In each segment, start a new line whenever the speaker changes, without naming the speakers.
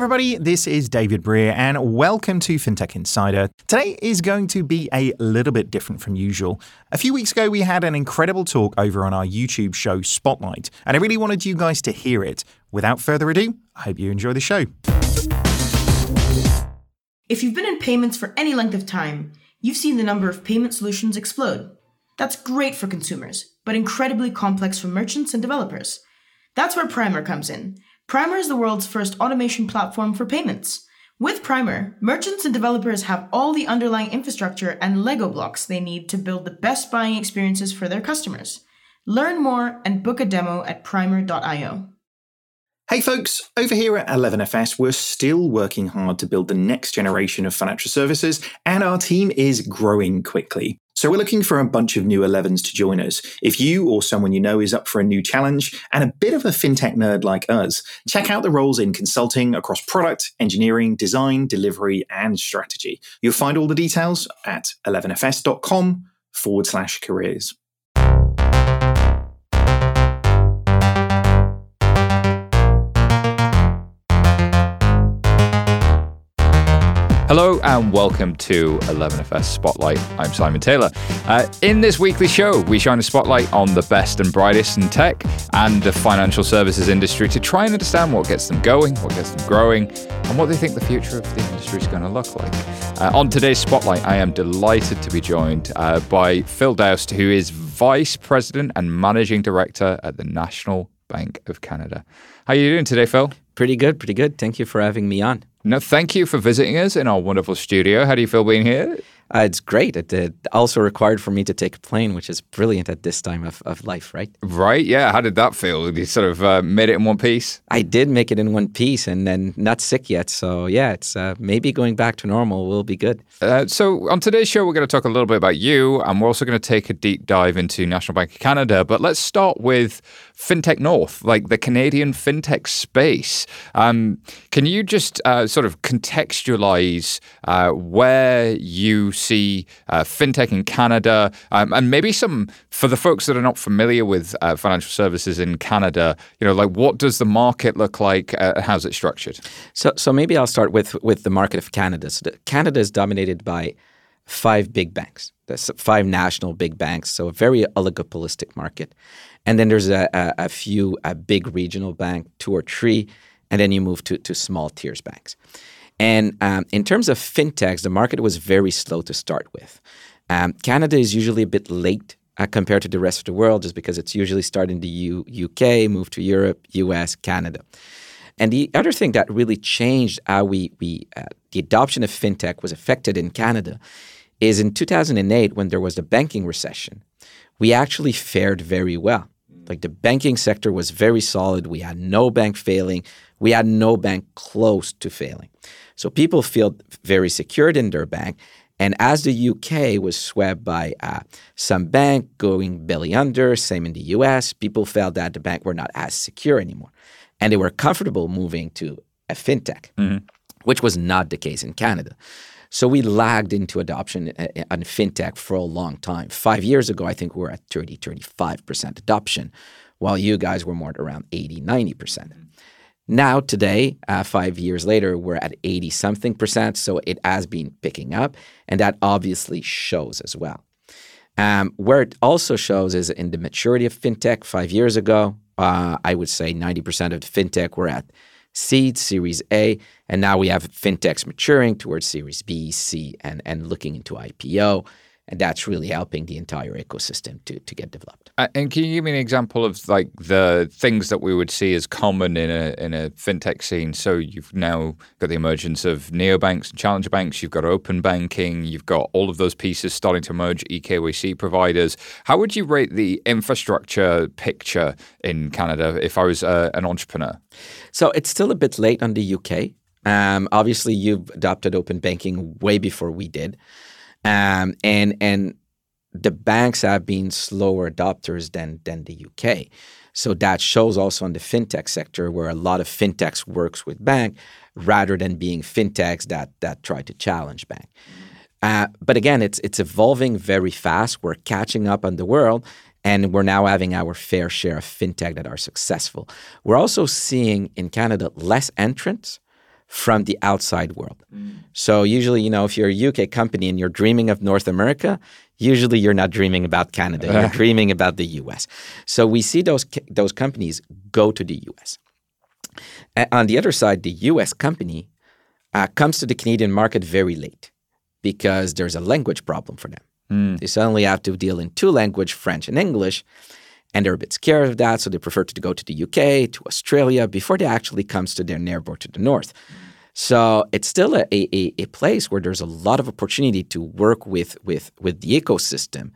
everybody, this is David Brear, and welcome to FinTech Insider. Today is going to be a little bit different from usual. A few weeks ago, we had an incredible talk over on our YouTube show Spotlight, and I really wanted you guys to hear it. Without further ado, I hope you enjoy the show.
If you've been in payments for any length of time, you've seen the number of payment solutions explode. That's great for consumers, but incredibly complex for merchants and developers. That's where Primer comes in. Primer is the world's first automation platform for payments. With Primer, merchants and developers have all the underlying infrastructure and Lego blocks they need to build the best buying experiences for their customers. Learn more and book a demo at primer.io.
Hey folks, over here at 11FS, we're still working hard to build the next generation of financial services, and our team is growing quickly. So we're looking for a bunch of new 11s to join us. If you or someone you know is up for a new challenge and a bit of a fintech nerd like us, check out the roles in consulting across product, engineering, design, delivery, and strategy. You'll find all the details at 11fs.com forward slash careers.
Hello and welcome to 11FS Spotlight. I'm Simon Taylor. Uh, in this weekly show, we shine a spotlight on the best and brightest in tech and the financial services industry to try and understand what gets them going, what gets them growing, and what they think the future of the industry is going to look like. Uh, on today's Spotlight, I am delighted to be joined uh, by Phil Daoust, who is Vice President and Managing Director at the National Bank of Canada. How are you doing today, Phil?
Pretty good, pretty good. Thank you for having me on.
No, thank you for visiting us in our wonderful studio. How do you feel being here?
Uh, it's great. It, it, also required for me to take a plane, which is brilliant at this time of, of life, right?
Right. Yeah. How did that feel? You sort of uh, made it in one piece?
I did make it in one piece and then not sick yet. So, yeah, it's uh, maybe going back to normal will be good.
Uh, so, on today's show, we're going to talk a little bit about you and we're also going to take a deep dive into National Bank of Canada. But let's start with FinTech North, like the Canadian FinTech space. Um, can you just uh, sort of contextualize uh, where you see uh, FinTech in Canada um, and maybe some, for the folks that are not familiar with uh, financial services in Canada, you know, like what does the market look like? Uh, how's it structured?
So, so maybe I'll start with, with the market of Canada. So Canada is dominated by five big banks. There's five national big banks, so a very oligopolistic market. And then there's a, a, a few, a big regional bank, two or three, and then you move to, to small tiers banks. And um, in terms of fintechs, the market was very slow to start with. Um, Canada is usually a bit late uh, compared to the rest of the world, just because it's usually starting in the U- UK, move to Europe, US, Canada. And the other thing that really changed how we, we uh, the adoption of fintech was affected in Canada is in 2008 when there was the banking recession we actually fared very well. Like the banking sector was very solid. We had no bank failing. We had no bank close to failing. So people feel very secured in their bank. And as the UK was swept by uh, some bank going belly under, same in the US, people felt that the bank were not as secure anymore. And they were comfortable moving to a fintech, mm-hmm. which was not the case in Canada. So we lagged into adoption uh, uh, on fintech for a long time. Five years ago, I think we were at 30, 35% adoption, while you guys were more at around 80, 90%. Now, today, uh, five years later, we're at 80 something percent. So it has been picking up, and that obviously shows as well. Um, where it also shows is in the maturity of fintech. Five years ago, uh, I would say 90% of fintech were at seed, Series A, and now we have fintechs maturing towards Series B, C, and, and looking into IPO. And that's really helping the entire ecosystem to, to get developed.
Uh, and can you give me an example of like the things that we would see as common in a in a fintech scene? So you've now got the emergence of neobanks and challenger banks. You've got open banking. You've got all of those pieces starting to emerge. EKYC providers. How would you rate the infrastructure picture in Canada if I was uh, an entrepreneur?
So it's still a bit late on the UK. Um, obviously, you've adopted open banking way before we did. Um, and and the banks have been slower adopters than than the UK. So that shows also in the fintech sector where a lot of fintechs works with bank rather than being fintechs that that try to challenge bank. Uh, but again, it's it's evolving very fast. We're catching up on the world, and we're now having our fair share of fintech that are successful. We're also seeing in Canada less entrants from the outside world. So usually, you know, if you're a UK company and you're dreaming of North America, usually you're not dreaming about Canada. You're dreaming about the US. So we see those those companies go to the US. on the other side, the US company uh, comes to the Canadian market very late because there's a language problem for them. Mm. They suddenly have to deal in two language, French and English, and they're a bit scared of that, so they prefer to go to the UK, to Australia, before they actually comes to their neighbor to the north. So it's still a, a, a place where there's a lot of opportunity to work with with with the ecosystem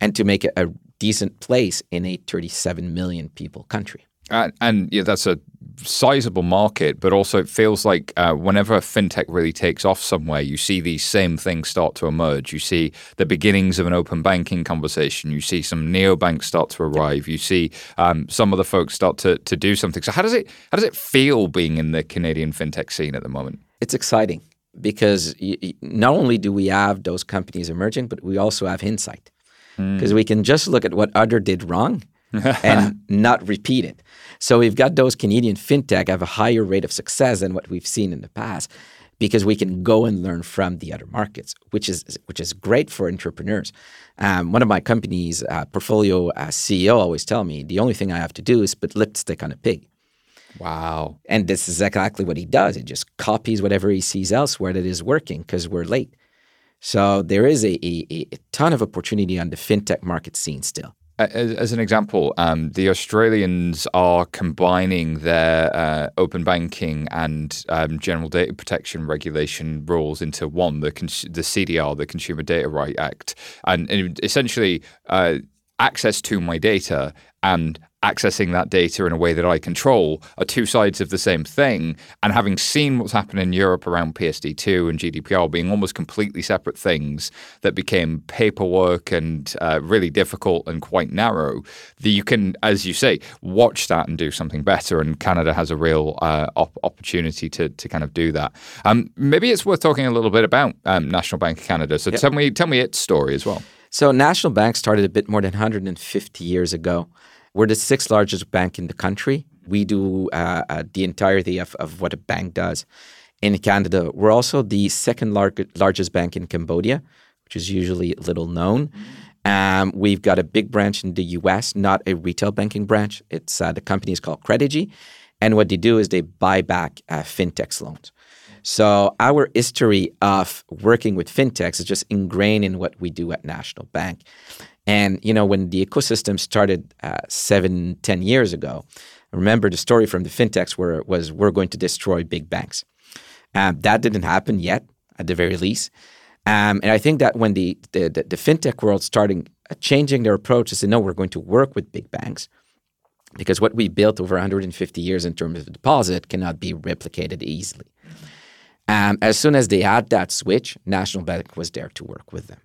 and to make it a decent place in a 37 million people country.
Uh, and yeah, that's a sizable market, but also it feels like uh, whenever fintech really takes off somewhere, you see these same things start to emerge. You see the beginnings of an open banking conversation. You see some neobanks start to arrive. You see um, some of the folks start to to do something. So how does it how does it feel being in the Canadian fintech scene at the moment?
It's exciting because not only do we have those companies emerging, but we also have insight because mm. we can just look at what other did wrong and not repeat it. So we've got those Canadian fintech have a higher rate of success than what we've seen in the past because we can go and learn from the other markets, which is which is great for entrepreneurs. Um, one of my company's uh, portfolio uh, CEO always tell me the only thing I have to do is put lipstick on a pig.
Wow!
And this is exactly what he does. He just copies whatever he sees elsewhere that is working because we're late. So there is a, a, a ton of opportunity on the fintech market scene still.
As, as, an example, um, the Australians are combining their uh, open banking and um, general data protection regulation rules into one, the, cons- the CDR, the Consumer Data Right Act. And, and essentially, uh, access to my data and accessing that data in a way that I control are two sides of the same thing. And having seen what's happened in Europe around PSD2 and GDPR being almost completely separate things that became paperwork and uh, really difficult and quite narrow, that you can, as you say, watch that and do something better. And Canada has a real uh, op- opportunity to, to kind of do that. Um, maybe it's worth talking a little bit about um, National Bank of Canada. So yep. tell me, tell me its story as well.
So National Bank started a bit more than 150 years ago. We're the sixth largest bank in the country. We do uh, uh, the entirety of, of what a bank does in Canada. We're also the second lar- largest bank in Cambodia, which is usually little known. Um, we've got a big branch in the US, not a retail banking branch. It's uh, the company is called Credigy. And what they do is they buy back uh, fintechs loans. So our history of working with fintechs is just ingrained in what we do at National Bank. And you know, when the ecosystem started uh, seven, ten years ago, remember the story from the fintechs where was we're going to destroy big banks. Um, that didn't happen yet, at the very least. Um, and I think that when the the, the, the fintech world starting uh, changing their approach say no, we're going to work with big banks because what we built over 150 years in terms of deposit cannot be replicated easily. Um, as soon as they had that switch, National Bank was there to work with them.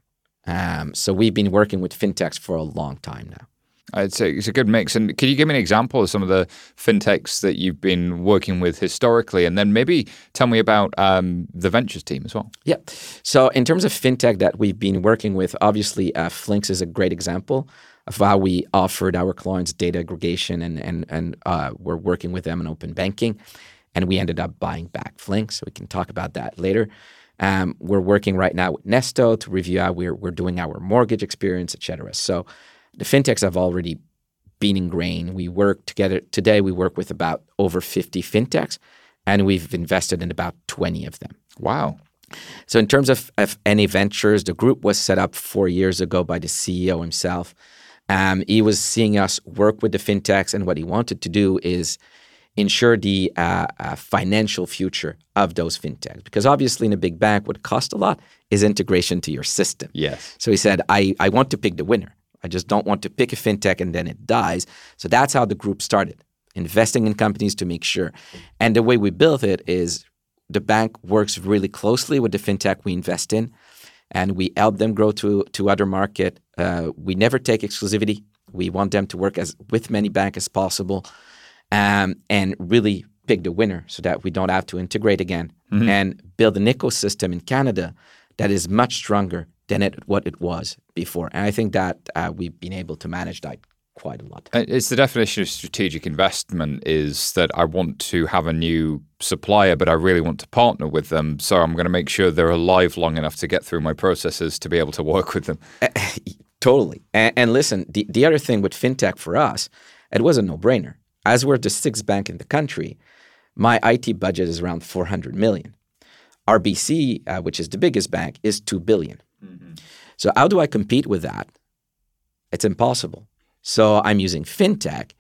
Um, so we've been working with fintechs for a long time now.
It's a, it's a good mix. And can you give me an example of some of the fintechs that you've been working with historically? And then maybe tell me about um, the ventures team as well.
Yeah. So, in terms of fintech that we've been working with, obviously, uh, Flinks is a great example of how we offered our clients data aggregation and, and, and uh, we're working with them in open banking. And we ended up buying back Flinks. So, we can talk about that later. Um, we're working right now with Nesto to review how we're, we're doing our mortgage experience, et cetera. So the fintechs have already been ingrained. We work together today. We work with about over 50 fintechs, and we've invested in about 20 of them.
Wow.
So in terms of, of NA Ventures, the group was set up four years ago by the CEO himself. Um, he was seeing us work with the fintechs, and what he wanted to do is ensure the uh, uh, financial future of those fintechs. Because obviously, in a big bank, what costs a lot is integration to your system.
Yes.
So he said, I, I want to pick the winner. I just don't want to pick a fintech and then it dies. So that's how the group started, investing in companies to make sure. And the way we built it is the bank works really closely with the fintech we invest in, and we help them grow to to other market. Uh, we never take exclusivity. We want them to work as with many banks as possible um, and really pick the winner so that we don't have to integrate again mm-hmm. and build an ecosystem in Canada that is much stronger than it, what it was before. And I think that uh, we've been able to manage that quite a lot.
Uh, It's the definition of strategic investment is that I want to have a new supplier, but I really want to partner with them. So I'm going to make sure they're alive long enough to get through my processes to be able to work with them.
Totally. And, and listen, the, the other thing with fintech for us, it was a no brainer. As we're the sixth bank in the country, my IT budget is around 400 million. RBC, uh, which is the biggest bank, is 2 billion. So, how do I compete with that? It's impossible. So, I'm using fintech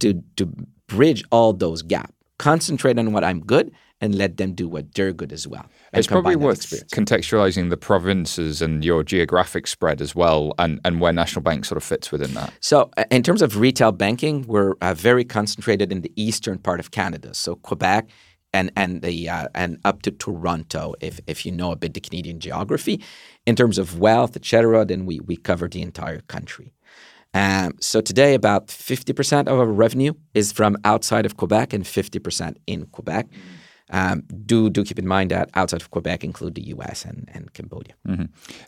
to, to bridge all those gaps, concentrate on what I'm good, and let them do what they're good as well.
It's probably worth
experience.
contextualizing the provinces and your geographic spread as well, and, and where National Bank sort of fits within that.
So, uh, in terms of retail banking, we're uh, very concentrated in the eastern part of Canada, so Quebec and and the uh, and up to Toronto, if if you know a bit the Canadian geography. In terms of wealth, etc., then we we cover the entire country. Um, so today, about fifty percent of our revenue is from outside of Quebec, and fifty percent in Quebec. Um, do do keep in mind that outside of Quebec include the U.S. and, and Cambodia.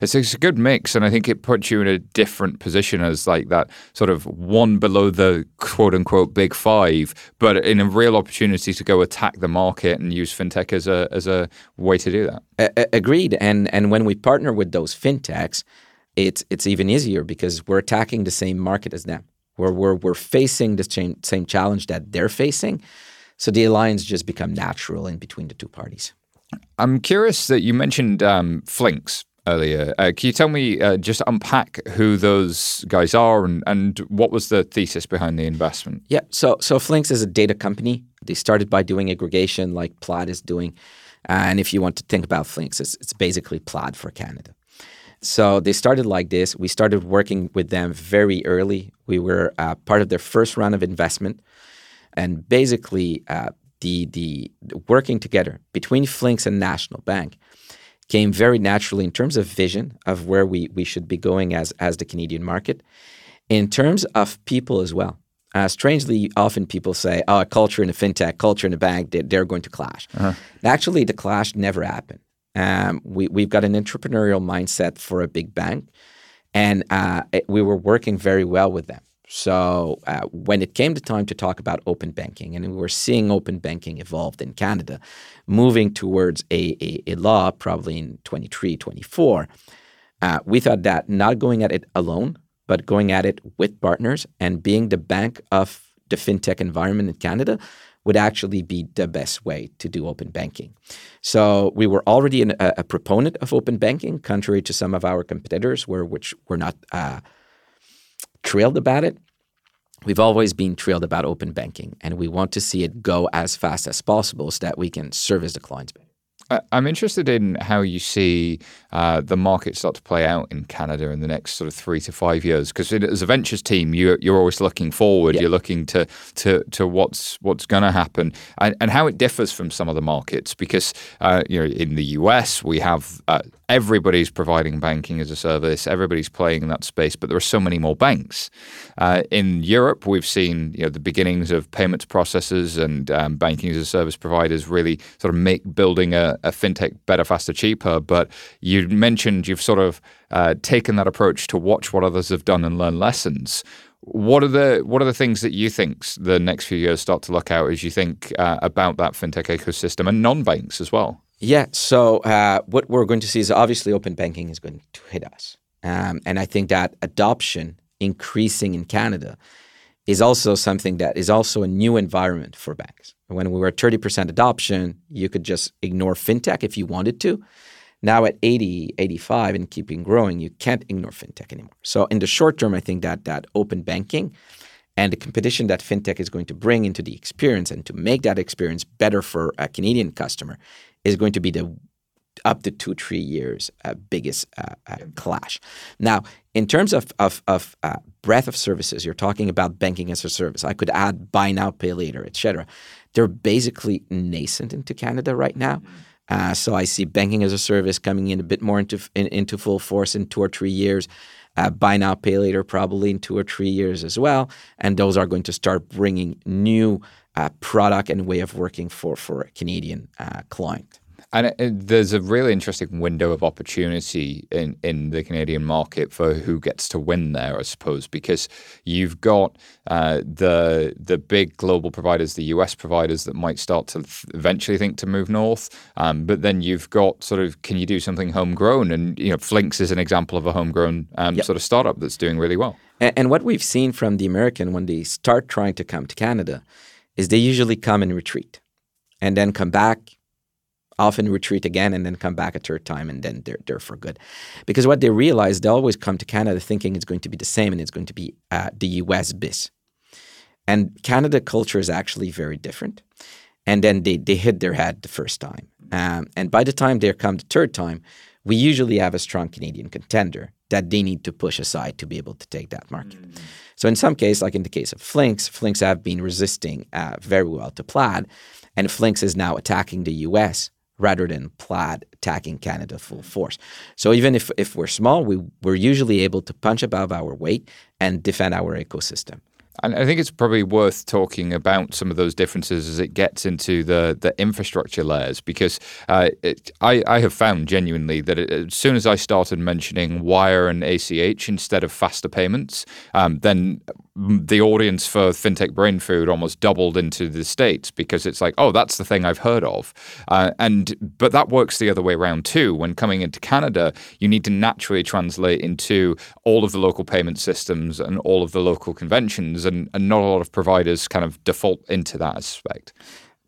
It's, it's a good mix, and I think it puts you in a different position as like that sort of one below the quote unquote big five, but in a real opportunity to go attack the market and use fintech as a as a way to do that.
A- agreed. And and when we partner with those fintechs, it's it's even easier because we're attacking the same market as them. We're we're, we're facing the same same challenge that they're facing. So the alliance just become natural in between the two parties.
I'm curious that you mentioned um, Flinks earlier. Uh, can you tell me uh, just unpack who those guys are and, and what was the thesis behind the investment?
Yeah. So so Flinks is a data company. They started by doing aggregation like Plaid is doing. And if you want to think about Flinks, it's, it's basically Plaid for Canada. So they started like this. We started working with them very early. We were uh, part of their first round of investment. And basically, uh, the, the working together between Flinks and National Bank came very naturally in terms of vision of where we, we should be going as, as the Canadian market, in terms of people as well. Uh, strangely, often people say, oh, culture in a fintech, culture in a bank, they, they're going to clash. Actually, the clash never happened. Um, we, we've got an entrepreneurial mindset for a big bank, and uh, it- we were working very well with them. So uh, when it came to time to talk about open banking, and we were seeing open banking evolved in Canada, moving towards a, a, a law probably in 23, 24, uh, we thought that not going at it alone, but going at it with partners and being the bank of the fintech environment in Canada would actually be the best way to do open banking. So we were already an, a, a proponent of open banking, contrary to some of our competitors, were which were not uh, thrilled about it. We've always been thrilled about open banking, and we want to see it go as fast as possible so that we can service the clients better.
I- I'm interested in how you see uh, the market start to play out in Canada in the next sort of three to five years. Because as a ventures team, you're, you're always looking forward.
Yeah.
You're looking to to, to what's what's going to happen and, and how it differs from some of the markets. Because uh, you know, in the US, we have uh, everybody's providing banking as a service. Everybody's playing in that space, but there are so many more banks. Uh, in Europe, we've seen you know the beginnings of payments processors and um, banking as a service providers really sort of make building a, a fintech better, faster, cheaper. But you mentioned you've sort of uh, taken that approach to watch what others have done and learn lessons. What are the what are the things that you think the next few years start to look out as you think uh, about that fintech ecosystem and non-banks as well?
Yeah. So uh, what we're going to see is obviously open banking is going to hit us, um, and I think that adoption increasing in Canada is also something that is also a new environment for banks. When we were at 30% adoption, you could just ignore fintech if you wanted to. Now at 80, 85 and keeping growing, you can't ignore fintech anymore. So in the short term, I think that that open banking and the competition that fintech is going to bring into the experience and to make that experience better for a Canadian customer is going to be the up to two three years uh, biggest uh, uh, clash. Now, in terms of of, of uh, breadth of services, you're talking about banking as a service. I could add buy now, pay later, etc. They're basically nascent into Canada right now. Uh, so I see banking as a service coming in a bit more into in, into full force in two or three years. Uh, buy now, pay later, probably in two or three years as well. And those are going to start bringing new uh, product and way of working for for a Canadian uh, client.
And it, it, there's a really interesting window of opportunity in, in the Canadian market for who gets to win there, I suppose, because you've got uh, the the big global providers, the US providers that might start to eventually think to move north, um, but then you've got sort of can you do something homegrown? And you know, Flinks is an example of a homegrown um, yep. sort of startup that's doing really well.
And, and what we've seen from the American when they start trying to come to Canada is they usually come and retreat, and then come back often retreat again and then come back a third time and then they're, they're for good. Because what they realize, they always come to Canada thinking it's going to be the same and it's going to be uh, the US bis. And Canada culture is actually very different. And then they, they hit their head the first time. Um, and by the time they come the third time, we usually have a strong Canadian contender that they need to push aside to be able to take that market. Mm-hmm. So in some case, like in the case of Flinks, Flinks have been resisting uh, very well to Plaid, and Flinks is now attacking the U.S rather than Plaid attacking Canada full force. So even if, if we're small, we, we're usually able to punch above our weight and defend our ecosystem.
And I think it's probably worth talking about some of those differences as it gets into the, the infrastructure layers, because uh, it, I, I have found genuinely that it, as soon as I started mentioning wire and ACH instead of faster payments, um, then the audience for fintech brain food almost doubled into the states because it's like oh that's the thing i've heard of. Uh, and but that works the other way around too. When coming into canada you need to naturally translate into all of the local payment systems and all of the local conventions and, and not a lot of providers kind of default into that aspect.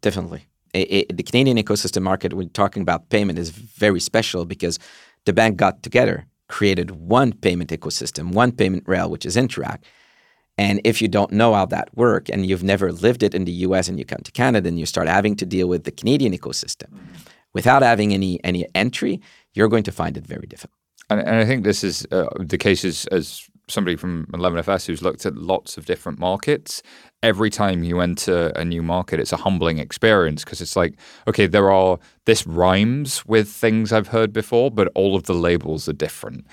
Definitely. It, it, the canadian ecosystem market when talking about payment is very special because the bank got together created one payment ecosystem one payment rail which is interac and if you don't know how that works and you've never lived it in the US and you come to Canada and you start having to deal with the Canadian ecosystem without having any any entry, you're going to find it very difficult.
And, and I think this is uh, the case as, as somebody from 11FS who's looked at lots of different markets. Every time you enter a new market, it's a humbling experience because it's like, okay, there are, this rhymes with things I've heard before, but all of the labels are different.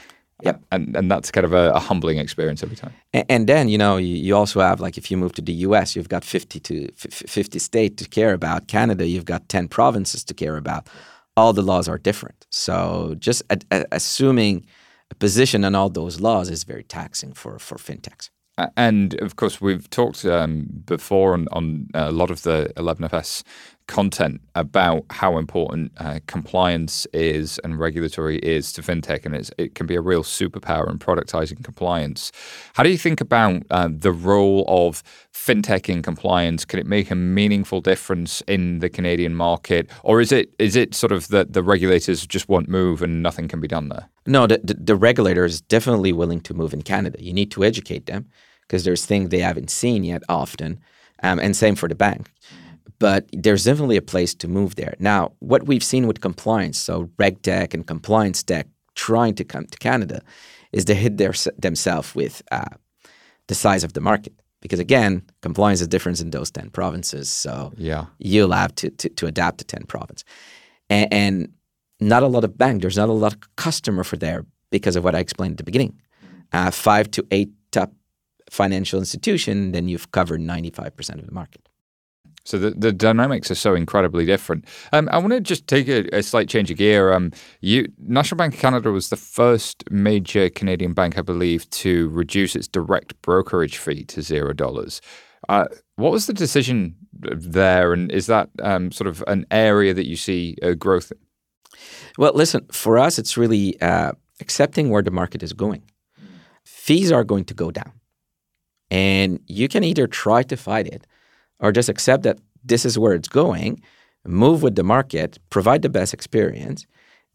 Yep. And and that's kind of a, a humbling experience every time.
And, and, then, you know, you, you also have like if you move to the US, you've got 50 to 50 states to care about. Canada, you've got 10 provinces to care about. All the laws are different. So just a, a, assuming a position on all those laws is very taxing for for fintechs.
And of course, we've talked um, before on, on, a lot of the 11FS content about how important uh, compliance is and regulatory is to fintech, and it can be a real superpower in productizing compliance. How do you think about uh, the role of fintech in compliance? Can it make a meaningful difference in the Canadian market, or is it is it sort of that the regulators just won't move and nothing can be done there?
No, the, the, the regulator is definitely willing to move in Canada. You need to educate them because there's things they haven't seen yet often, um, and same for the bank but there's definitely a place to move there. Now, what we've seen with compliance, so RegTech and Compliance Tech trying to come to Canada, is they hit their, themselves with uh, the size of the market. Because again, compliance is different in those 10 provinces. So
yeah.
you'll have to, to, to adapt to 10 provinces. And, and, not a lot of bank, there's not a lot of customer for there because of what I explained at the beginning. Uh, five to eight top financial institution, then you've covered 95% of the market.
So the, the dynamics are so incredibly different. Um, I want to just take a, a, slight change of gear. Um, you, National Bank of Canada was the first major Canadian bank, I believe, to reduce its direct brokerage fee to zero dollars. Uh, what was the decision there, and is that um, sort of an area that you see uh, growth in?
Well, listen, for us, it's really uh, accepting where the market is going. Fees are going to go down, and you can either try to fight it or just accept that this is where it's going, move with the market, provide the best experience,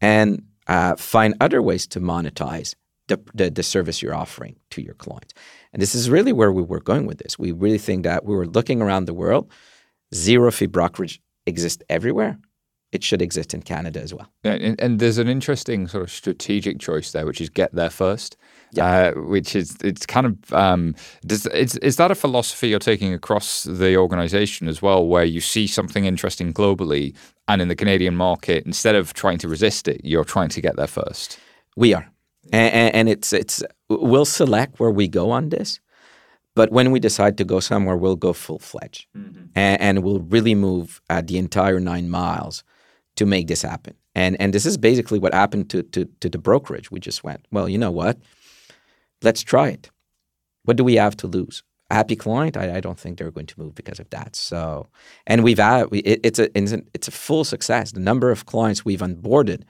and uh, find other ways to monetize the, the, the, service you're offering to your clients. And this is really where we were going with this. We really think that we were looking around the world, zero fee brokerage exists everywhere. It should exist in Canada as well.
And, and there's an interesting sort of strategic choice there, which is get there first yeah. uh, which is it's kind of um, does is is that a philosophy you're taking across the organization as well, where you see something interesting globally and in the Canadian market, instead of trying to resist it, you're trying to get there first.
We are, and, and it's it's we'll select where we go on this. But when we decide to go somewhere, we'll go full fledged, mm-hmm. and, and, we'll really move uh, the entire nine miles to make this happen. And and this is basically what happened to to, to the brokerage. We just went, well, you know what? Let's try it. What do we have to lose? A happy client? I, I don't think they're going to move because of that. So, and we've had we, it, it's a it's a, it's a full success. The number of clients we've onboarded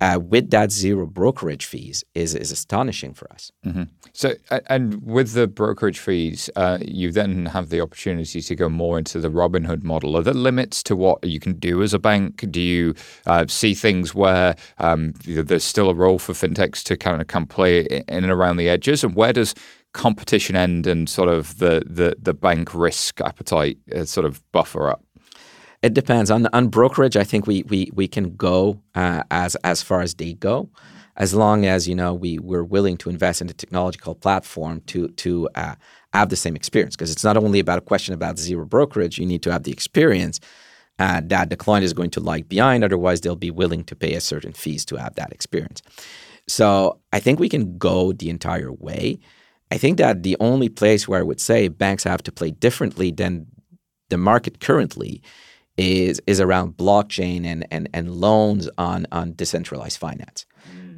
uh, with that zero brokerage fees is is astonishing for us.
Mm-hmm. So, and with the brokerage fees, uh, you then have the opportunity to go more into the Robinhood model. Are there limits to what you can do as a bank? Do you uh, see things where um, there's still a role for fintechs to kind of come play in and around the edges, and where does competition end and sort of the the, the bank risk appetite uh, sort of buffer up?
It depends on on brokerage. I think we we we can go uh, as as far as they go, as long as you know we we're willing to invest in a technological platform to to uh, have the same experience. Because it's not only about a question about zero brokerage. You need to have the experience uh, that the client is going to like behind. Otherwise, they'll be willing to pay a certain fees to have that experience. So I think we can go the entire way. I think that the only place where I would say banks have to play differently than the market currently is is around blockchain and and and loans on on decentralized finance.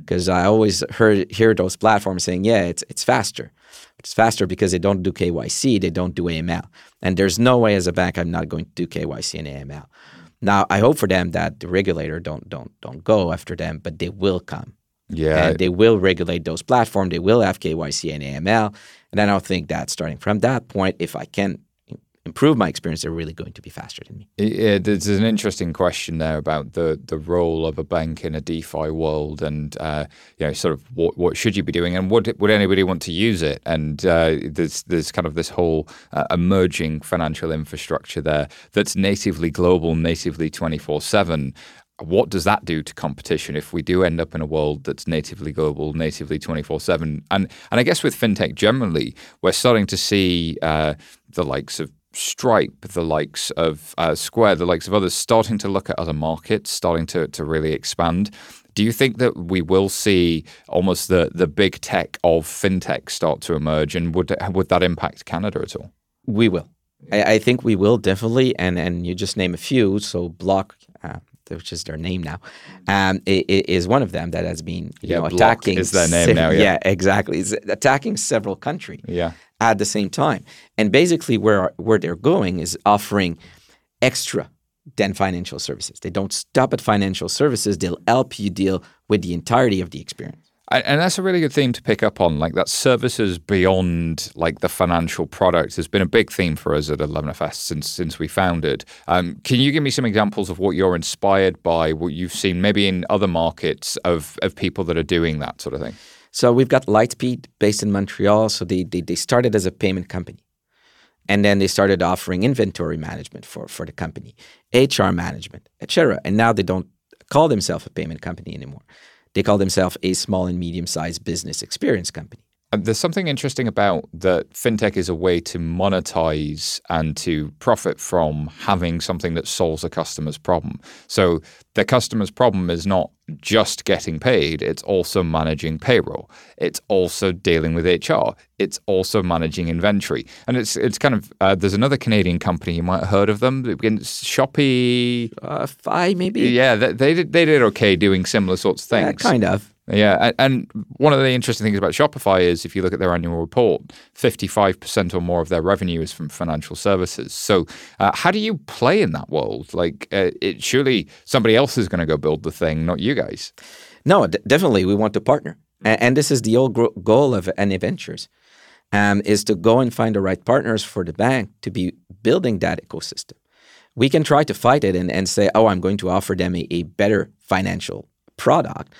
Because mm. I always heard hear those platforms saying, yeah, it's it's faster. It's faster because they don't do KYC, they don't do AML. And there's no way as a bank I'm not going to do KYC and AML. Now I hope for them that the regulator don't don't don't go after them, but they will come.
Yeah.
And they will regulate those platforms. They will have KYC and AML. And I don't think that starting from that point, if I can improve my experience, they're really going to be faster than me.
Yeah, there's an interesting question there about the the role of a bank in a DeFi world, and uh, you know, sort of what what should you be doing, and would would anybody want to use it? And uh, there's there's kind of this whole uh, emerging financial infrastructure there that's natively global, natively twenty four seven what does that do to competition if we do end up in a world that's natively global, natively 24 7? And, and I guess with fintech generally, we're starting to see uh, the likes of Stripe, the likes of uh, Square, the likes of others, starting to look at other markets, starting to, to really expand. Do you think that we will see almost the, the big tech of fintech start to emerge, and would would that impact Canada at all?
We will. I, I think we will definitely, and and you just name a few. So Block, uh, which is their name now, um, it, it is one of them that has been you
yeah,
know, attacking.
Is their name now? Yeah.
yeah, exactly. It's attacking several countries.
Yeah
at the same time. And basically, where where they're going is offering extra than financial services. They don't stop at financial services. They'll help you deal with the entirety of the experience.
And that's a really good theme to pick up on. Like that services beyond like the financial product has been a big theme for us at 11FS since since we founded. Um, can you give me some examples of what you're inspired by, what you've seen maybe in other markets of of people that are doing that sort of thing?
So we've got Lightspeed based in Montreal. So they, they, they started as a payment company. And then they started offering inventory management for, for the company, HR management, etc. And now they don't call themselves a payment company anymore. They call themselves a small and medium sized business experience company.
There's something interesting about that fintech is a way to monetize and to profit from having something that solves a customer's problem. So the customer's problem is not just getting paid, it's also managing payroll. It's also dealing with HR. It's also managing inventory. And it's it's kind of uh, there's another Canadian company you might have heard of them. Shopee
uh, Fi maybe.
Yeah, they, they did they did okay doing similar sorts of things.
Yeah, kind of.
Yeah, and one of the interesting things about Shopify is if you look at their annual report, 55% or more of their revenue is from financial services. So, uh, how do you play in that world? Like, uh, it, surely somebody else is going to go build the thing, not you guys.
No, d- definitely. We want to partner. And, and this is the old gro- goal of NA Ventures. Um, is to go and find the right partners for the bank to be building that ecosystem. We can try to fight it and, and say, oh, I'm going to offer them a, a better financial product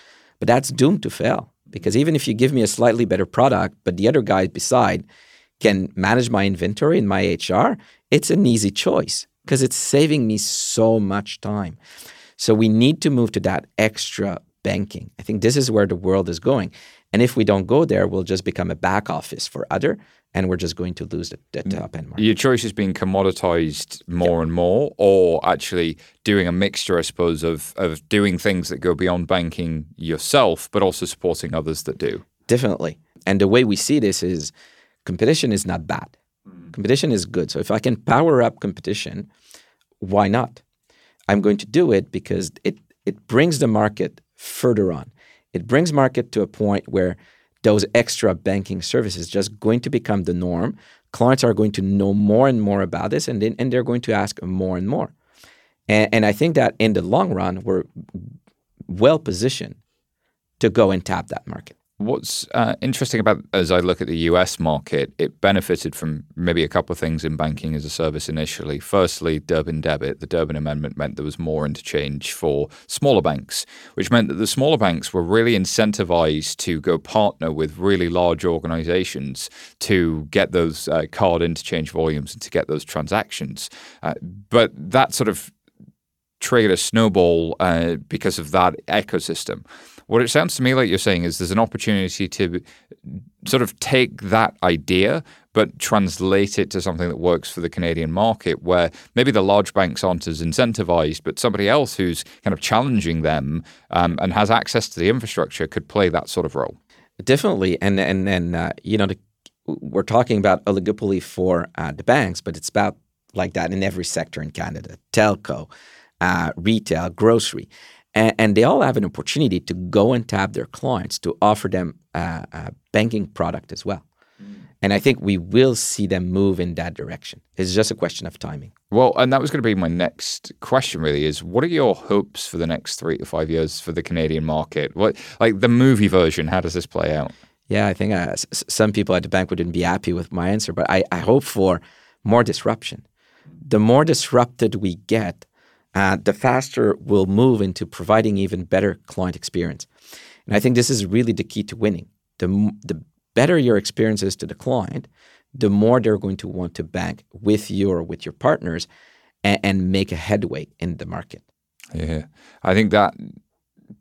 but that's doomed to fail because even if you give me a slightly better product, but the other guy beside can manage my inventory and my HR, it's an easy choice because it's saving me so much time. So we need to move to that extra banking. I think this is where the world is going. And if we don't go there, we'll just become a back office for other and we're just going to lose the, the mm. top end market.
Your choice is being commoditized more and more, or actually doing a mixture, I suppose, of of doing things that go beyond banking yourself, but also supporting others that do.
Definitely. And the way we see this is competition is not bad. Mm. Competition is good. So if I can power up competition, why not? I'm going to do it because it it brings the market further on. It brings market to a point where those extra banking services just going to become the norm. Clients are going to know more and more about this, and then, and they're going to ask more and more. And, and I think that in the long run, we're well positioned to go and tap that market.
What's uh, interesting about as I look at the US market, it benefited from maybe a couple of things in banking as a service initially. Firstly, Durbin debit. The Durbin Amendment meant there was more interchange for smaller banks, which meant that the smaller banks were really incentivized to go partner with really large organizations to get those uh, card interchange volumes and to get those transactions. Uh, but that sort of triggered a snowball uh, because of that ecosystem. What it sounds to me like you're saying is there's an opportunity to sort of take that idea but translate it to something that works for the Canadian market where maybe the large banks aren't as incentivized, but somebody else who's kind of challenging them um, and has access to the infrastructure could play that sort of role.
Definitely. And, and, and uh, you know, the, we're talking about oligopoly for uh, the banks, but it's about like that in every sector in Canada telco, uh, retail, grocery and, and, they all have an opportunity to go and tap their clients to offer them a, a banking product as well. Mm. And I think we will see them move in that direction. It's just a question of timing.
Well, and that was going to be my next question. Really, is what are your hopes for the next three to five years for the Canadian market? What, like the movie version? How does this play out?
Yeah, I think uh, s- some people at the bank wouldn't be happy with my answer, but I, I hope for more disruption. The more disrupted we get, uh, the faster we'll move into providing even better client experience. And I think this is really the key to winning. The, the better your experience is to the client, the more they're going to want to bank with you or with your partners and, and make a headway in the market.
Yeah, I think that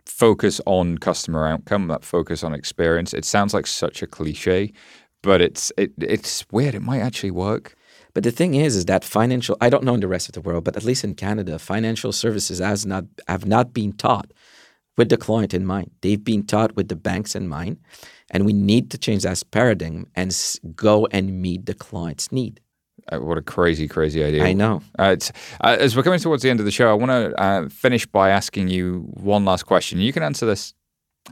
focus on customer outcome, that focus on experience, it sounds like such a cliche, but it's it, it's weird. It might actually work.
But the thing is, is that financial, I don't know in the rest of the world, but at least in Canada, financial services has not, have not been taught with the client in mind. They've been taught with the banks in mind. And we need to change that paradigm and go and meet the client's need.
Uh, what a crazy, crazy idea.
I know.
Uh, uh, as we're coming towards the end of the show, I want to uh, finish by asking you one last question. You can answer this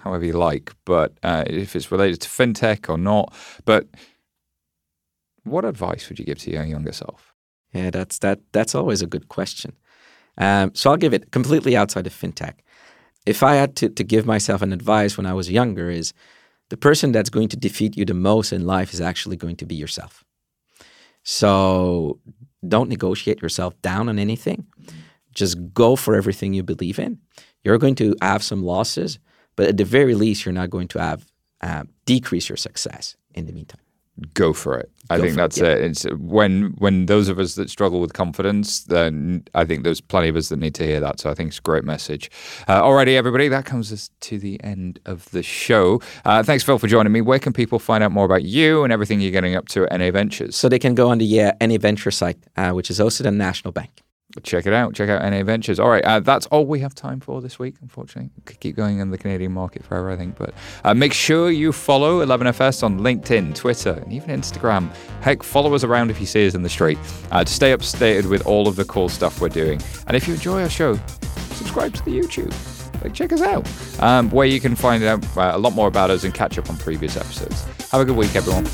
however you like, but uh, if it's related to fintech or not. But what advice would you give to your younger self?
Yeah, that's that. That's always a good question. Um, so I'll give it completely outside of fintech. If I had to, to give myself an advice when I was younger, is the person that's going to defeat you the most in life is actually going to be yourself. So don't negotiate yourself down on anything. Just go for everything you believe in. You're going to have some losses, but at the very least, you're not going to have uh, decrease your success in the meantime
go for it. I think that's it, yeah. it. It's when when those of us that struggle with confidence, then I think there's plenty of us that need to hear that. So I think it's a great message. Uh, alrighty, everybody, that comes us to the end of the show. Uh, thanks, Phil, for joining me. Where can people find out more about you and everything you're getting up to at NA Ventures?
So they can go on the uh, NA Venture site, uh, which is hosted at National Bank.
Check it out. Check out NA Ventures. All right, uh, that's all we have time for this week. Unfortunately, could keep going in the Canadian market forever, I think. But uh, make sure you follow 11FS on LinkedIn, Twitter, and even Instagram. Heck, follow us around if you see us in the street uh, to stay updated with all of the cool stuff we're doing. And if you enjoy our show, subscribe to the YouTube. Like, check us out, um, where you can find out uh, a lot more about us and catch up on previous episodes. Have a good week, everyone.